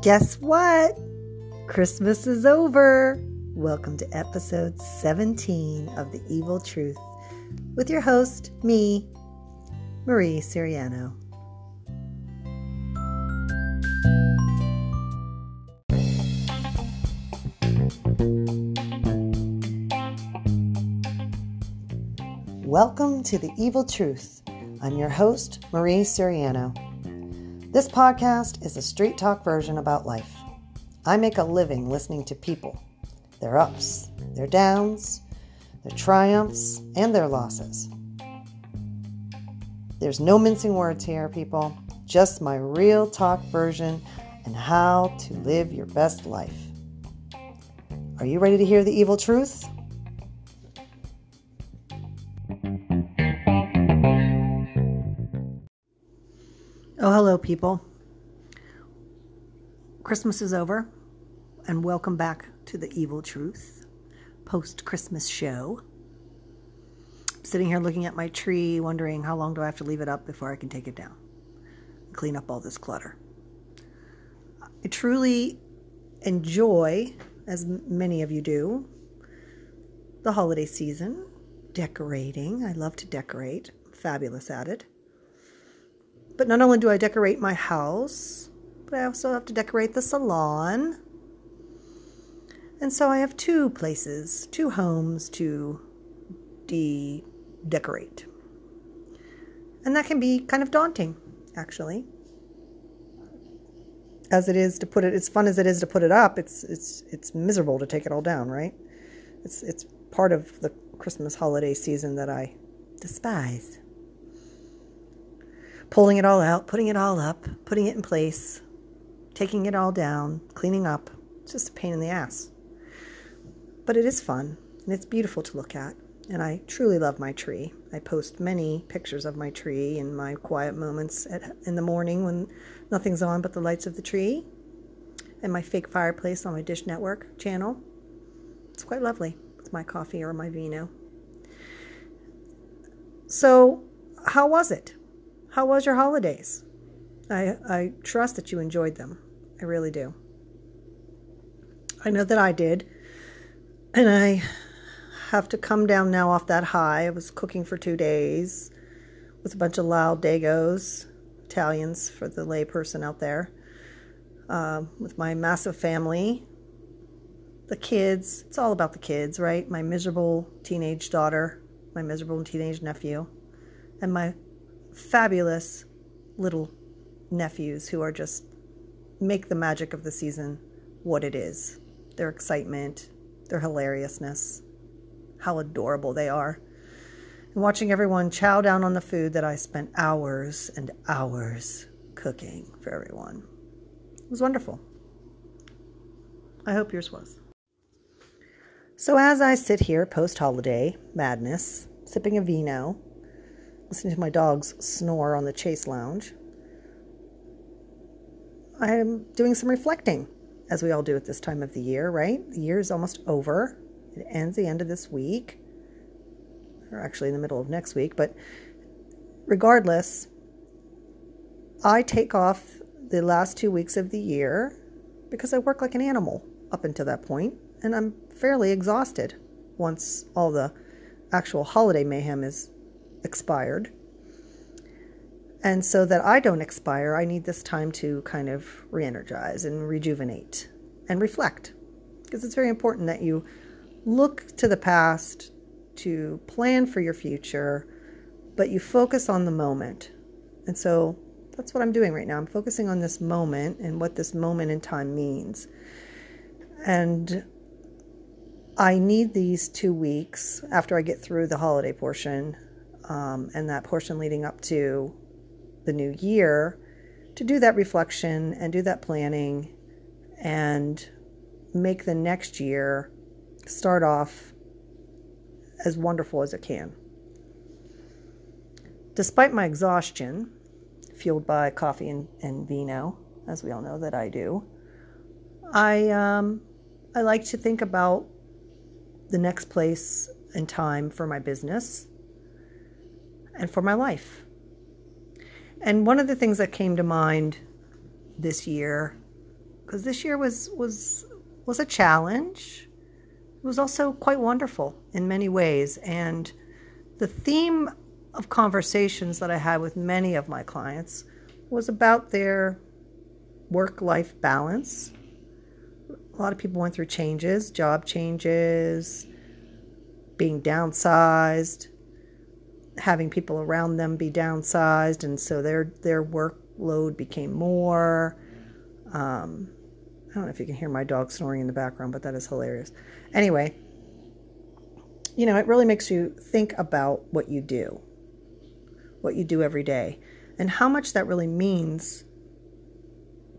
Guess what? Christmas is over. Welcome to episode 17 of The Evil Truth with your host, me, Marie Siriano. Welcome to The Evil Truth. I'm your host, Marie Siriano. This podcast is a street talk version about life. I make a living listening to people, their ups, their downs, their triumphs, and their losses. There's no mincing words here, people, just my real talk version and how to live your best life. Are you ready to hear the evil truth? Hello, people. Christmas is over, and welcome back to the Evil Truth post Christmas show. Sitting here looking at my tree, wondering how long do I have to leave it up before I can take it down and clean up all this clutter. I truly enjoy, as many of you do, the holiday season, decorating. I love to decorate, I'm fabulous at it. But not only do I decorate my house, but I also have to decorate the salon. And so I have two places, two homes to de decorate. And that can be kind of daunting, actually. As it is to put it as fun as it is to put it up, it's it's it's miserable to take it all down, right? It's it's part of the Christmas holiday season that I despise pulling it all out, putting it all up, putting it in place, taking it all down, cleaning up. It's just a pain in the ass. But it is fun and it's beautiful to look at. And I truly love my tree. I post many pictures of my tree in my quiet moments at, in the morning when nothing's on but the lights of the tree and my fake fireplace on my Dish Network channel. It's quite lovely with my coffee or my vino. So, how was it? How was your holidays? I, I trust that you enjoyed them. I really do. I know that I did. And I have to come down now off that high. I was cooking for two days with a bunch of loud dagos, Italians for the layperson out there, uh, with my massive family, the kids. It's all about the kids, right? My miserable teenage daughter, my miserable teenage nephew, and my fabulous little nephews who are just make the magic of the season what it is. Their excitement, their hilariousness, how adorable they are. And watching everyone chow down on the food that I spent hours and hours cooking for everyone. It was wonderful. I hope yours was. So, as I sit here post holiday madness, sipping a vino, listening to my dogs snore on the chase lounge, I am doing some reflecting, as we all do at this time of the year, right? The year is almost over. It ends the end of this week, or actually in the middle of next week. But regardless, I take off the last two weeks of the year because I work like an animal up until that point, and I'm fairly exhausted once all the actual holiday mayhem is expired. And so that I don't expire, I need this time to kind of re energize and rejuvenate and reflect. Because it's very important that you look to the past to plan for your future, but you focus on the moment. And so that's what I'm doing right now. I'm focusing on this moment and what this moment in time means. And I need these two weeks after I get through the holiday portion um, and that portion leading up to the new year to do that reflection and do that planning and make the next year start off as wonderful as it can. Despite my exhaustion, fueled by coffee and, and vino, as we all know that I do, I um, I like to think about the next place and time for my business and for my life. And one of the things that came to mind this year because this year was was was a challenge. It was also quite wonderful in many ways, and the theme of conversations that I had with many of my clients was about their work life balance. A lot of people went through changes, job changes, being downsized, having people around them be downsized, and so their their workload became more. Um, I don't know if you can hear my dog snoring in the background, but that is hilarious. Anyway, you know, it really makes you think about what you do, what you do every day, and how much that really means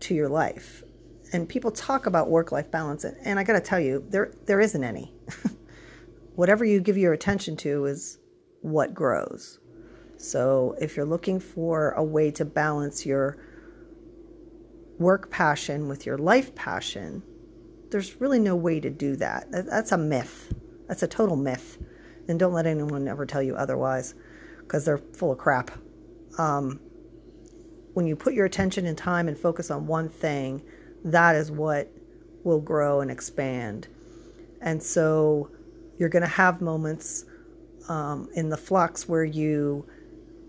to your life. And people talk about work-life balance, and I got to tell you, there there isn't any. Whatever you give your attention to is what grows. So if you're looking for a way to balance your work passion with your life passion, there's really no way to do that. That's a myth. That's a total myth. And don't let anyone ever tell you otherwise because they're full of crap. Um, when you put your attention and time and focus on one thing, that is what will grow and expand. And so you're going to have moments um, in the flux where you,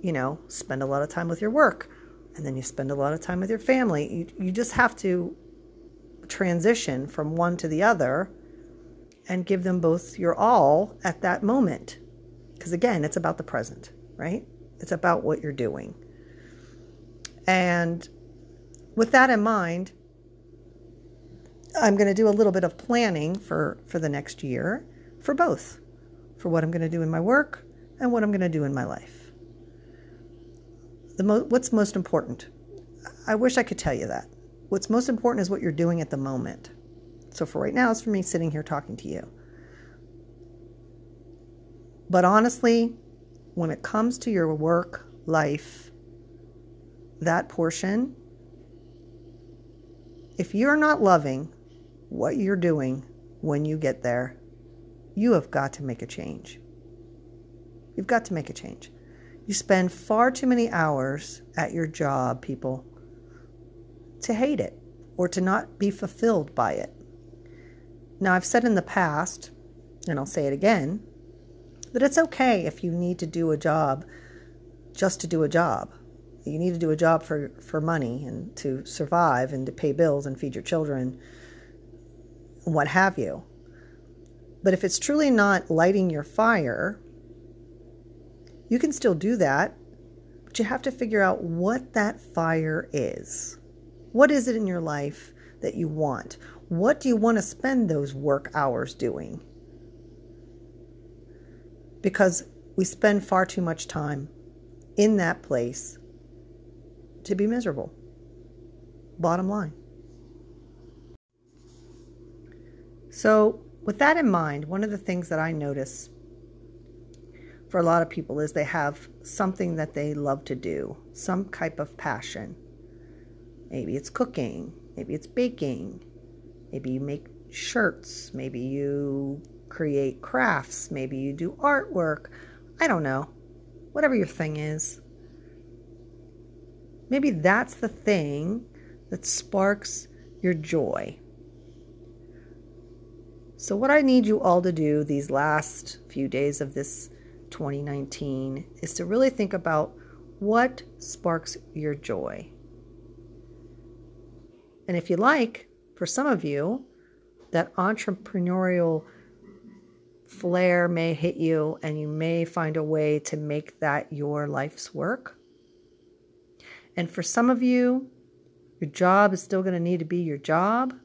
you know, spend a lot of time with your work and then you spend a lot of time with your family. You, you just have to transition from one to the other and give them both your all at that moment. Because again, it's about the present, right? It's about what you're doing. And with that in mind, I'm going to do a little bit of planning for, for the next year for both for what I'm going to do in my work and what I'm going to do in my life. The mo- what's most important? I wish I could tell you that. What's most important is what you're doing at the moment. So for right now, it's for me sitting here talking to you. But honestly, when it comes to your work life, that portion, if you're not loving what you're doing when you get there, you have got to make a change. You've got to make a change. You spend far too many hours at your job, people, to hate it or to not be fulfilled by it. Now, I've said in the past, and I'll say it again, that it's okay if you need to do a job just to do a job. You need to do a job for, for money and to survive and to pay bills and feed your children, what have you. But if it's truly not lighting your fire, you can still do that, but you have to figure out what that fire is. What is it in your life that you want? What do you want to spend those work hours doing? Because we spend far too much time in that place to be miserable. Bottom line. So, with that in mind, one of the things that I notice for a lot of people is they have something that they love to do, some type of passion. Maybe it's cooking, maybe it's baking, maybe you make shirts, maybe you create crafts, maybe you do artwork. I don't know. Whatever your thing is. Maybe that's the thing that sparks your joy. So, what I need you all to do these last few days of this 2019 is to really think about what sparks your joy. And if you like, for some of you, that entrepreneurial flair may hit you and you may find a way to make that your life's work. And for some of you, your job is still going to need to be your job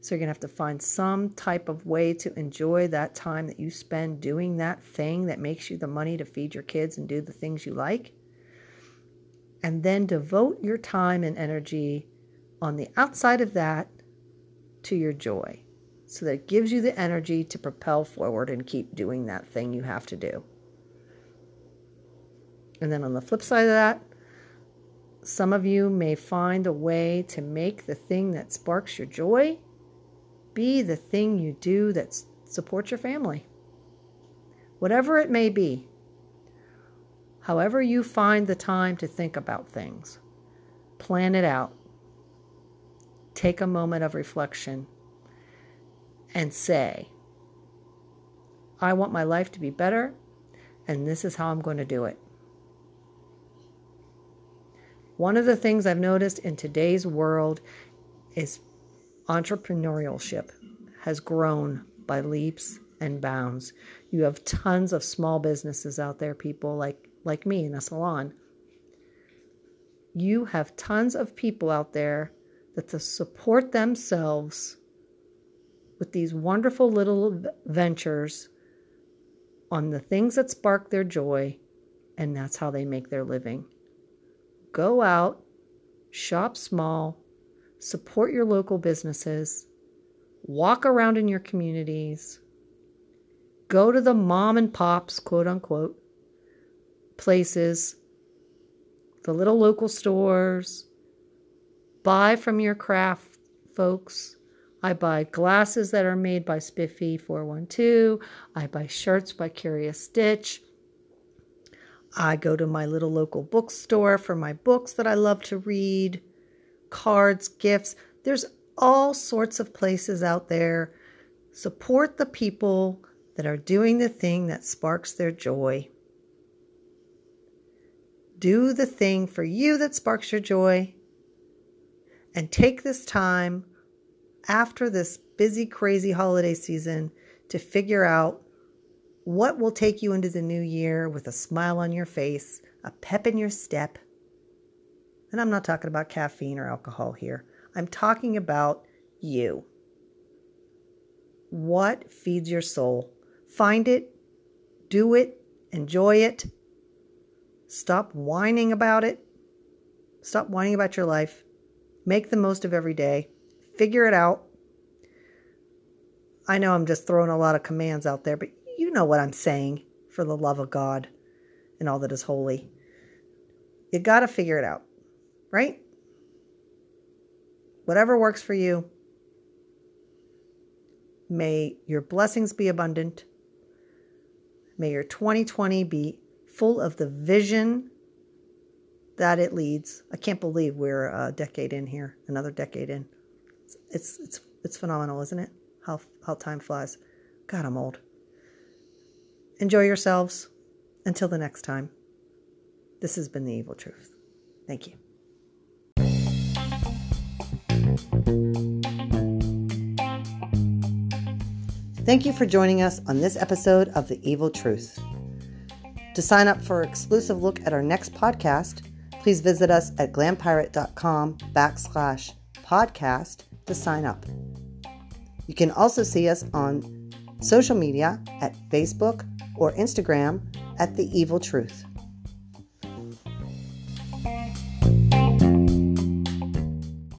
so you're going to have to find some type of way to enjoy that time that you spend doing that thing that makes you the money to feed your kids and do the things you like. And then devote your time and energy on the outside of that to your joy so that it gives you the energy to propel forward and keep doing that thing you have to do. And then on the flip side of that, some of you may find a way to make the thing that sparks your joy be the thing you do that supports your family. Whatever it may be, however you find the time to think about things, plan it out. take a moment of reflection and say, I want my life to be better, and this is how I'm going to do it. One of the things I've noticed in today's world is entrepreneurship has grown by leaps and bounds. You have tons of small businesses out there, people like like me in a salon. You have tons of people out there that to support themselves with these wonderful little ventures on the things that spark their joy, and that's how they make their living. Go out, shop small, support your local businesses, walk around in your communities, go to the mom and pops, quote unquote, places, the little local stores, buy from your craft folks. I buy glasses that are made by Spiffy 412. I buy shirts by Curious Stitch. I go to my little local bookstore for my books that I love to read, cards, gifts. There's all sorts of places out there. Support the people that are doing the thing that sparks their joy. Do the thing for you that sparks your joy. And take this time after this busy, crazy holiday season to figure out what will take you into the new year with a smile on your face, a pep in your step? And I'm not talking about caffeine or alcohol here. I'm talking about you. What feeds your soul? Find it, do it, enjoy it. Stop whining about it. Stop whining about your life. Make the most of every day. Figure it out. I know I'm just throwing a lot of commands out there, but you know what I'm saying, for the love of God and all that is holy. You got to figure it out, right? Whatever works for you. May your blessings be abundant. May your 2020 be full of the vision that it leads. I can't believe we're a decade in here, another decade in. It's it's it's phenomenal, isn't it? How how time flies. God, I'm old. Enjoy yourselves. Until the next time, this has been The Evil Truth. Thank you. Thank you for joining us on this episode of The Evil Truth. To sign up for an exclusive look at our next podcast, please visit us at glampirate.com backslash podcast to sign up. You can also see us on social media at Facebook, or Instagram at The Evil Truth.